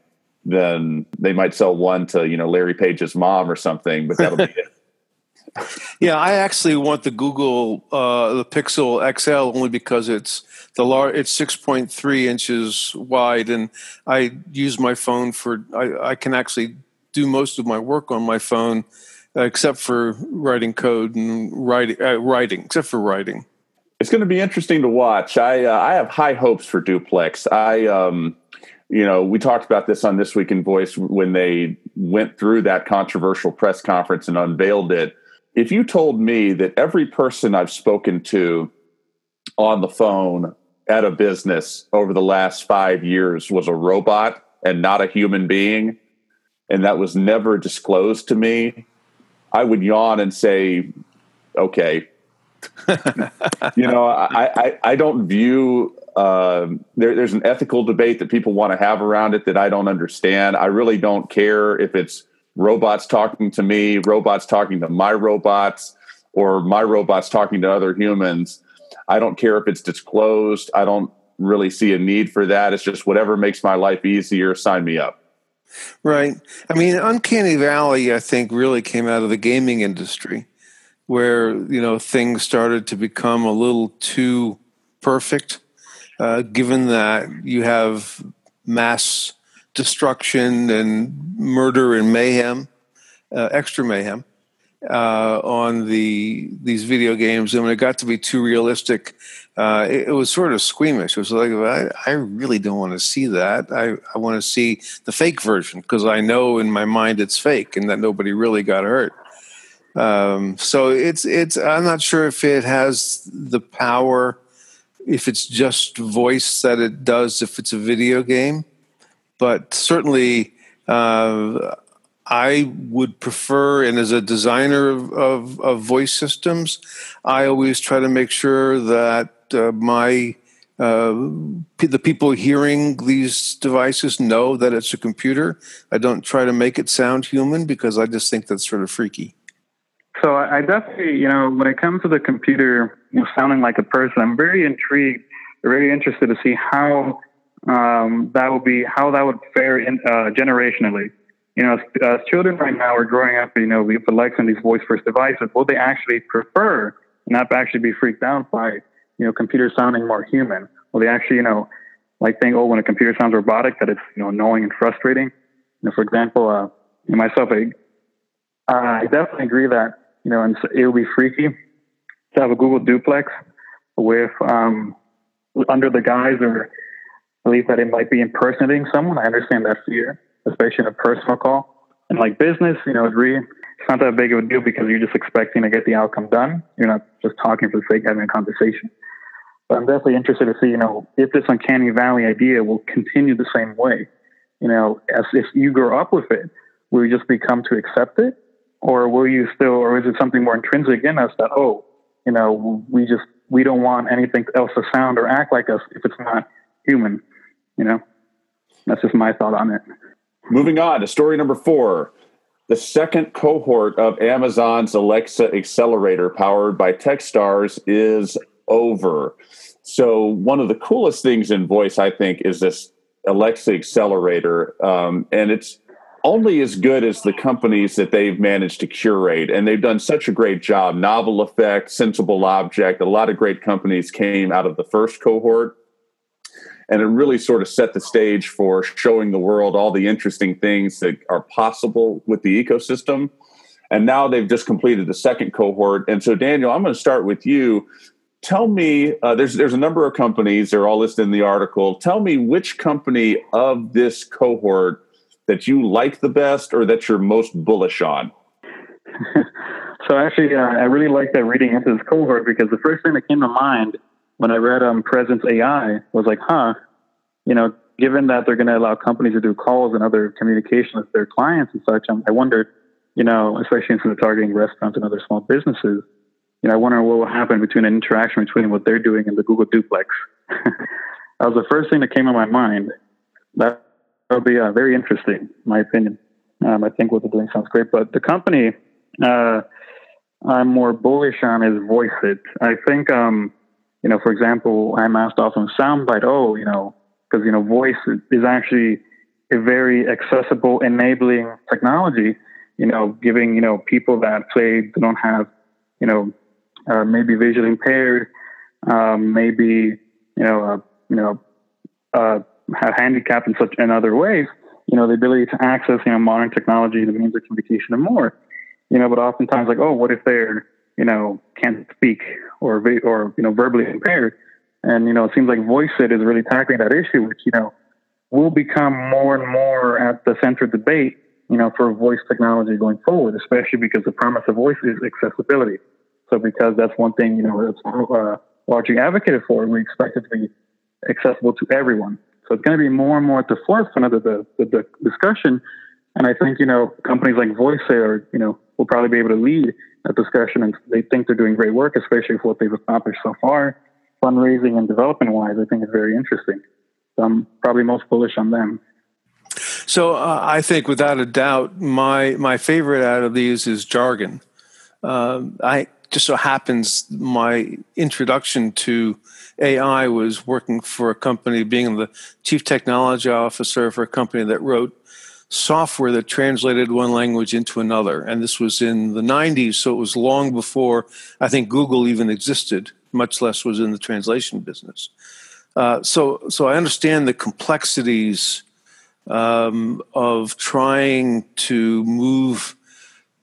then they might sell one to you know Larry Page's mom or something. But that'll be it. Yeah, I actually want the Google uh, the Pixel XL only because it's the large. It's six point three inches wide, and I use my phone for. I, I can actually do most of my work on my phone, uh, except for writing code and writing. Uh, writing, except for writing. It's going to be interesting to watch. I uh, I have high hopes for Duplex. I um, you know, we talked about this on this week in Voice when they went through that controversial press conference and unveiled it if you told me that every person I've spoken to on the phone at a business over the last five years was a robot and not a human being, and that was never disclosed to me, I would yawn and say, okay. you know, I, I, I don't view uh, there, there's an ethical debate that people want to have around it that I don't understand. I really don't care if it's robots talking to me, robots talking to my robots, or my robots talking to other humans. I don't care if it's disclosed. I don't really see a need for that. It's just whatever makes my life easier, sign me up. Right. I mean, Uncanny Valley, I think, really came out of the gaming industry where, you know, things started to become a little too perfect, uh, given that you have mass destruction and murder and mayhem, uh, extra mayhem, uh, on the these video games. And when it got to be too realistic, uh, it, it, was sort of squeamish. It was like, I, I really don't want to see that. I, I want to see the fake version because I know in my mind it's fake and that nobody really got hurt. Um, so it's it's. I'm not sure if it has the power, if it's just voice that it does if it's a video game but certainly uh, I would prefer, and as a designer of, of, of, voice systems, I always try to make sure that uh, my uh, the people hearing these devices know that it's a computer. I don't try to make it sound human because I just think that's sort of freaky. So I definitely, you know, when it comes to the computer sounding like a person, I'm very intrigued, very interested to see how um, that would be how that would fare in, uh, generationally. You know, as, as, children right now are growing up, you know, with Alexa and these voice first devices, will they actually prefer not actually be freaked out by, you know, computers sounding more human? Will they actually, you know, like think, oh, when a computer sounds robotic, that it's, you know, annoying and frustrating? You know, for example, uh, myself, I, I definitely agree that, you know, and it would be freaky to have a Google duplex with, um, under the guise or believe that it might be impersonating someone. I understand that fear, especially in a personal call. And like business, you know, it's really it's not that big of a deal because you're just expecting to get the outcome done. You're not just talking for the sake of having a conversation. But I'm definitely interested to see, you know, if this uncanny valley idea will continue the same way. You know, as if you grow up with it, will you just become to accept it? Or will you still, or is it something more intrinsic in us that, oh, you know, we just, we don't want anything else to sound or act like us if it's not human? you know, that's just my thought on it. Moving on to story number four. The second cohort of Amazon's Alexa accelerator powered by Techstars is over. So, one of the coolest things in voice, I think, is this Alexa accelerator. Um, and it's only as good as the companies that they've managed to curate. And they've done such a great job. Novel Effect, Sensible Object, a lot of great companies came out of the first cohort and it really sort of set the stage for showing the world all the interesting things that are possible with the ecosystem. And now they've just completed the second cohort. And so, Daniel, I'm going to start with you. tell me uh, there's there's a number of companies they're all listed in the article tell me which company of this cohort that you like the best or that you're most bullish on so actually uh, i really like that reading into this cohort because the first thing that came to mind when i read um, presence ai was like huh you know given that they're going to allow companies to do calls and other communication with their clients and such um, i wondered you know especially since they're targeting restaurants and other small businesses you know, I wonder what will happen between an interaction between what they're doing and the Google Duplex. that was the first thing that came to my mind. That would be uh, very interesting, in my opinion. Um, I think what they're doing sounds great, but the company uh, I'm more bullish on is VoiceIt. I think, um, you know, for example, I'm asked often soundbite, oh, you know, because you know, voice is actually a very accessible, enabling technology. You know, giving you know people that they don't have, you know, uh, maybe visually impaired, um, maybe you know, uh, you know, uh, have handicapped in such in other ways. You know, the ability to access you know modern technology, the means of communication, and more. You know, but oftentimes like, oh, what if they're you know can't speak or or you know verbally impaired? And you know, it seems like voice it is really tackling that issue, which you know will become more and more at the center of debate. You know, for voice technology going forward, especially because the promise of voice is accessibility. So because that's one thing, you know, that's uh, largely advocated for, we expect it to be accessible to everyone. So it's going to be more and more at the forefront of the, the, the discussion. And I think, you know, companies like VoiceIt are, you know, will probably be able to lead that discussion and they think they're doing great work, especially for what they've accomplished so far. Fundraising and development wise, I think is very interesting. So I'm probably most bullish on them. So uh, I think, without a doubt, my my favorite out of these is jargon. Uh, I just so happens my introduction to AI was working for a company, being the chief technology officer for a company that wrote software that translated one language into another. And this was in the 90s, so it was long before I think Google even existed, much less was in the translation business. Uh, so, so I understand the complexities um, of trying to move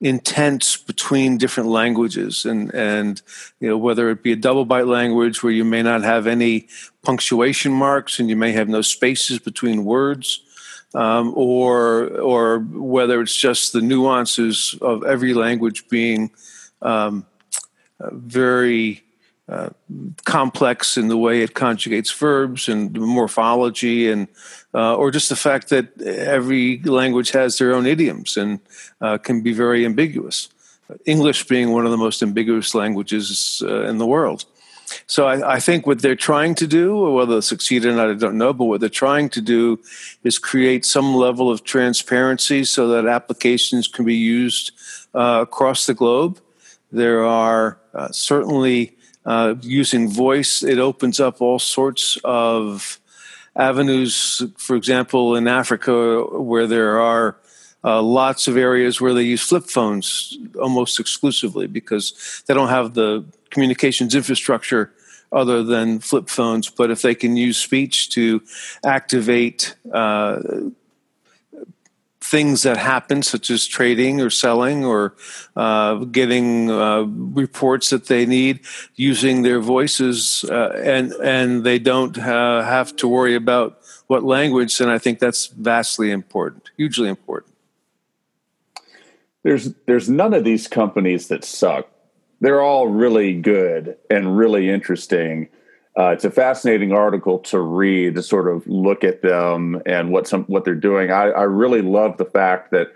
intents between different languages and and you know whether it be a double byte language where you may not have any punctuation marks and you may have no spaces between words um, or or whether it's just the nuances of every language being um, very uh, complex in the way it conjugates verbs and morphology and uh, or just the fact that every language has their own idioms and uh, can be very ambiguous. English being one of the most ambiguous languages uh, in the world. So I, I, think what they're trying to do, or whether they'll succeed or not, I don't know. But what they're trying to do is create some level of transparency so that applications can be used uh, across the globe. There are uh, certainly uh, using voice. It opens up all sorts of avenues, for example, in Africa, where there are uh, lots of areas where they use flip phones almost exclusively because they don't have the communications infrastructure other than flip phones. But if they can use speech to activate uh, things that happen, such as trading or selling or uh, getting uh, reports that they need using their voices, uh, and and they don't uh, have to worry about what language. And I think that's vastly important, hugely important. There's there's none of these companies that suck. They're all really good and really interesting uh, it's a fascinating article to read to sort of look at them and what some what they're doing. I, I really love the fact that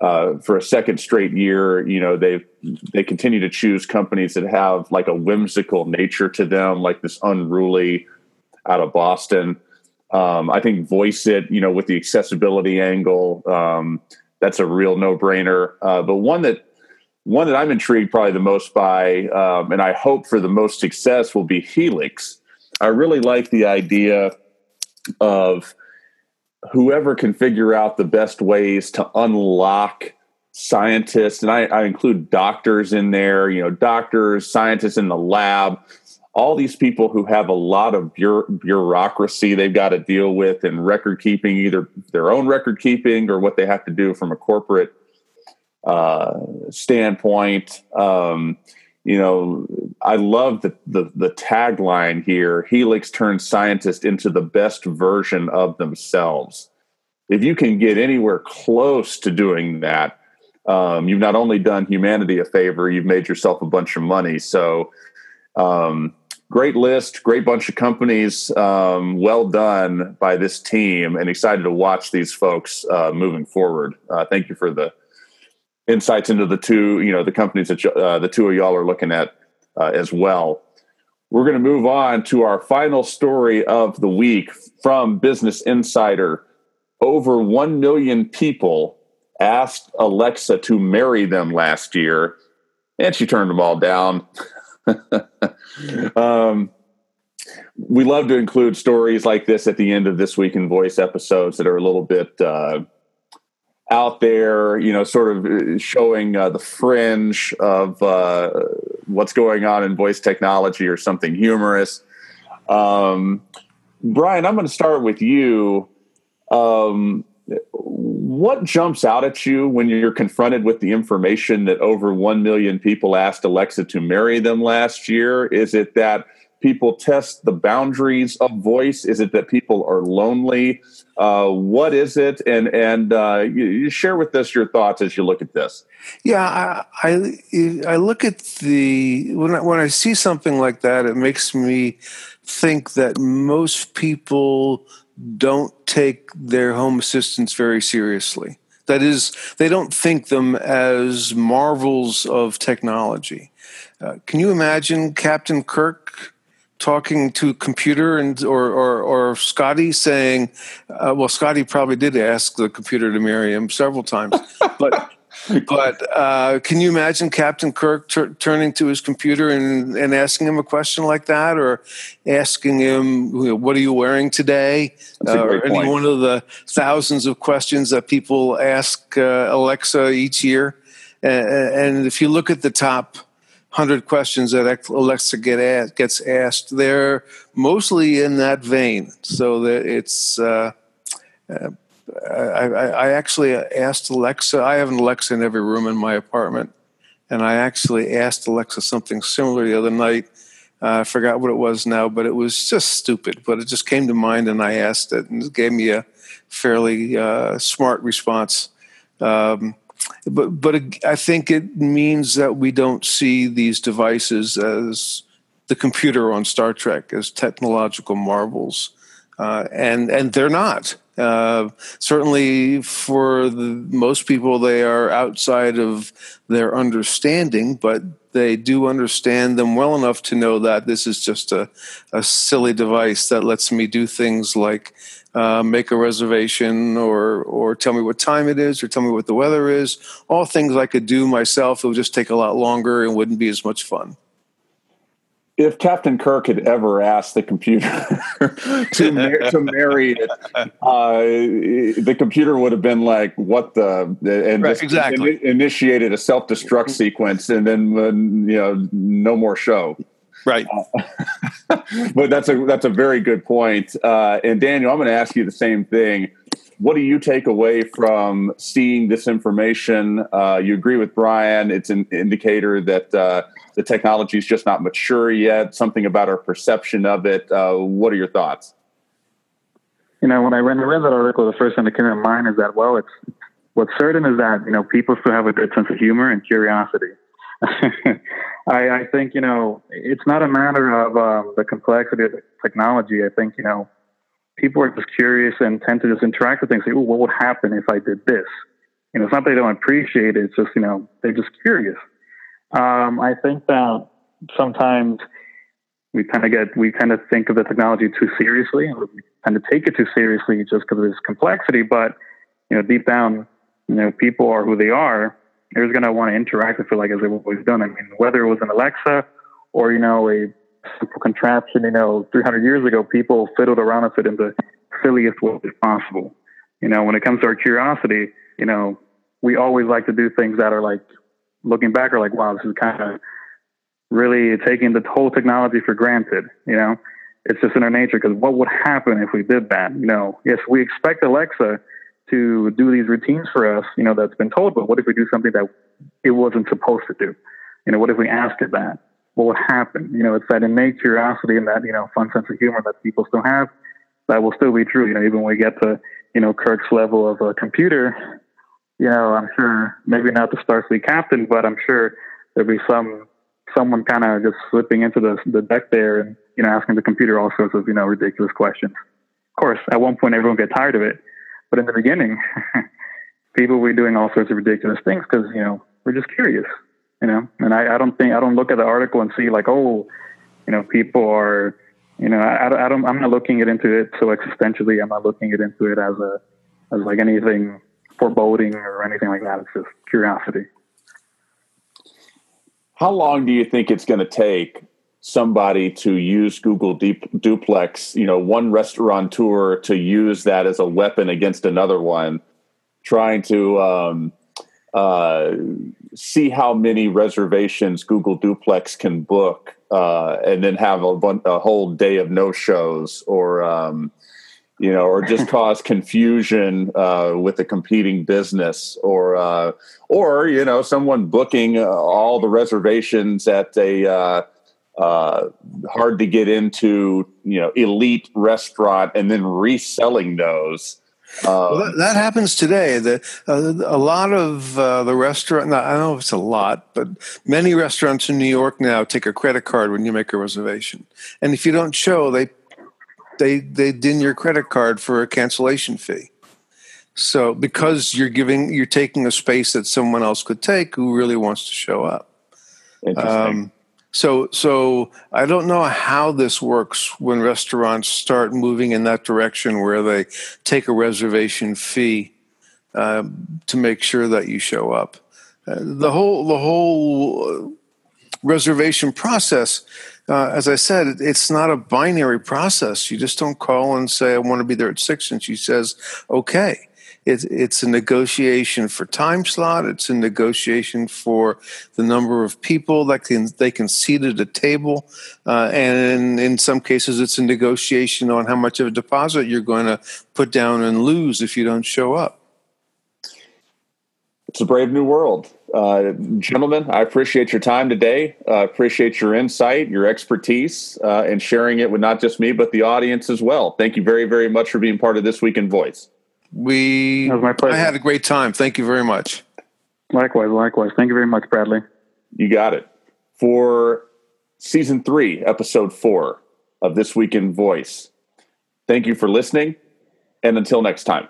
uh, for a second straight year, you know they they continue to choose companies that have like a whimsical nature to them, like this unruly out of Boston. Um, I think VoiceIt, you know, with the accessibility angle, um, that's a real no brainer. Uh, but one that one that I'm intrigued probably the most by, um, and I hope for the most success, will be Helix. I really like the idea of whoever can figure out the best ways to unlock scientists, and I, I include doctors in there, you know, doctors, scientists in the lab, all these people who have a lot of bureaucracy they've got to deal with and record keeping, either their own record keeping or what they have to do from a corporate uh, standpoint. Um, you know, I love the, the, the tagline here Helix turns scientists into the best version of themselves. If you can get anywhere close to doing that, um, you've not only done humanity a favor, you've made yourself a bunch of money. So, um, great list, great bunch of companies. Um, well done by this team, and excited to watch these folks uh, moving forward. Uh, thank you for the insights into the two, you know, the companies that uh, the two of y'all are looking at uh, as well. We're going to move on to our final story of the week from Business Insider. Over 1 million people asked Alexa to marry them last year, and she turned them all down. um, we love to include stories like this at the end of this week in voice episodes that are a little bit uh, out there, you know, sort of uh, showing uh, the fringe of uh, what's going on in voice technology or something humorous. Um, Brian, I'm going to start with you. Um, what jumps out at you when you're confronted with the information that over 1 million people asked Alexa to marry them last year? Is it that people test the boundaries of voice? Is it that people are lonely? Uh, what is it? And and uh, you, you, share with us your thoughts as you look at this. Yeah, I I, I look at the when I, when I see something like that, it makes me think that most people don't take their home assistants very seriously. That is, they don't think them as marvels of technology. Uh, can you imagine Captain Kirk talking to computer and or or, or Scotty saying, uh, well, Scotty probably did ask the computer to marry him several times, but. but uh, can you imagine Captain Kirk turning to his computer and, and asking him a question like that, or asking him, "What are you wearing today?" Uh, or any point. one of the thousands of questions that people ask uh, Alexa each year? and if you look at the top hundred questions that Alexa get asked, gets asked. They're mostly in that vein. So that it's. Uh, uh, I, I, actually asked Alexa. I have an Alexa in every room in my apartment, and I actually asked Alexa something similar the other night. Uh, I forgot what it was now, but it was just stupid. But it just came to mind, and I asked it, and it gave me a fairly uh, smart response. Um, but but I think it means that we don't see these devices as the computer on Star Trek as technological marvels, uh, and and they're not. Uh, certainly, for the, most people, they are outside of their understanding, but they do understand them well enough to know that this is just a, a silly device that lets me do things like uh, make a reservation or or tell me what time it is or tell me what the weather is. All things I could do myself. It would just take a lot longer and wouldn't be as much fun. If Captain Kirk had ever asked the computer to, mar- to marry it, uh, the computer would have been like, "What the?" and right, exactly in- initiated a self destruct sequence, and then uh, you know, no more show. Right. Uh, but that's a that's a very good point. Uh, and Daniel, I'm going to ask you the same thing. What do you take away from seeing this information? Uh, you agree with Brian? It's an indicator that uh, the technology is just not mature yet. Something about our perception of it. Uh, what are your thoughts? You know, when I read, I read that article, the first thing that came to mind is that well, it's what's certain is that you know people still have a good sense of humor and curiosity. I, I think you know it's not a matter of um, the complexity of the technology. I think you know people are just curious and tend to just interact with things. Say, "Oh, what would happen if I did this?" You know, it's not that they don't appreciate it. It's just you know they're just curious. Um, I think that sometimes we kind of get we kind of think of the technology too seriously, and we tend to take it too seriously just because of its complexity. But you know, deep down, you know, people are who they are they're going to want to interact with it like as they've always done. I mean, whether it was an Alexa or, you know, a simple contraption, you know, 300 years ago, people fiddled around with it in the silliest way possible. You know, when it comes to our curiosity, you know, we always like to do things that are like, looking back, are like, wow, this is kind of really taking the whole technology for granted, you know? It's just in our nature because what would happen if we did that? You know, yes, we expect Alexa to do these routines for us, you know, that's been told, but what if we do something that it wasn't supposed to do? You know, what if we ask it that? What would happen? You know, it's that innate curiosity and that, you know, fun sense of humor that people still have that will still be true. You know, even when we get to, you know, Kirk's level of a computer, you know, I'm sure maybe not the Starfleet captain, but I'm sure there'll be some someone kind of just slipping into the the deck there and you know asking the computer all sorts of you know ridiculous questions. Of course, at one point everyone get tired of it, but in the beginning, people were doing all sorts of ridiculous things because you know we're just curious, you know. And I, I don't think I don't look at the article and see like oh, you know, people are, you know, I, I don't I'm not looking it into it so existentially. I'm not looking it into it as a as like anything foreboding or anything like that. It's just curiosity. How long do you think it's going to take somebody to use Google Deep, Duplex, you know, one restaurateur to use that as a weapon against another one, trying to um, uh, see how many reservations Google Duplex can book, uh, and then have a, a, whole day of no shows, or um, you know, or just cause confusion uh, with a competing business, or uh, or you know, someone booking uh, all the reservations at a uh, uh, hard to get into, you know, elite restaurant, and then reselling those. Um, well, that, that, happens today. The, uh, a lot of the restaurant, I don't know if it's a lot, but many restaurants in New York now take a credit card when you make a reservation, and if you don't show, they they they din your credit card for a cancellation fee. So because you're giving you're taking a space that someone else could take who really wants to show up. Um, so so I don't know how this works when restaurants start moving in that direction where they take a reservation fee um, to make sure that you show up. Uh, the whole the whole reservation process uh, as I said, it's not a binary process. You just don't call and say, I want to be there at six. And she says, okay. It, it's a negotiation for time slot. It's a negotiation for the number of people that can they can seat at a table, uh, and in, in some cases, it's a negotiation on how much of a deposit you're going to put down and lose if you don't show up. It's a brave new world. Uh, gentlemen, I appreciate your time today. Uh, appreciate your insight, your expertise, uh, and sharing it with not just me, but the audience as well. Thank you very, very much for being part of This Week in Voice. We, I had a great time. Thank you very much. Likewise, likewise. Thank you very much, Bradley. You got it. For season three, episode four of This Week in Voice. Thank you for listening, and until next time.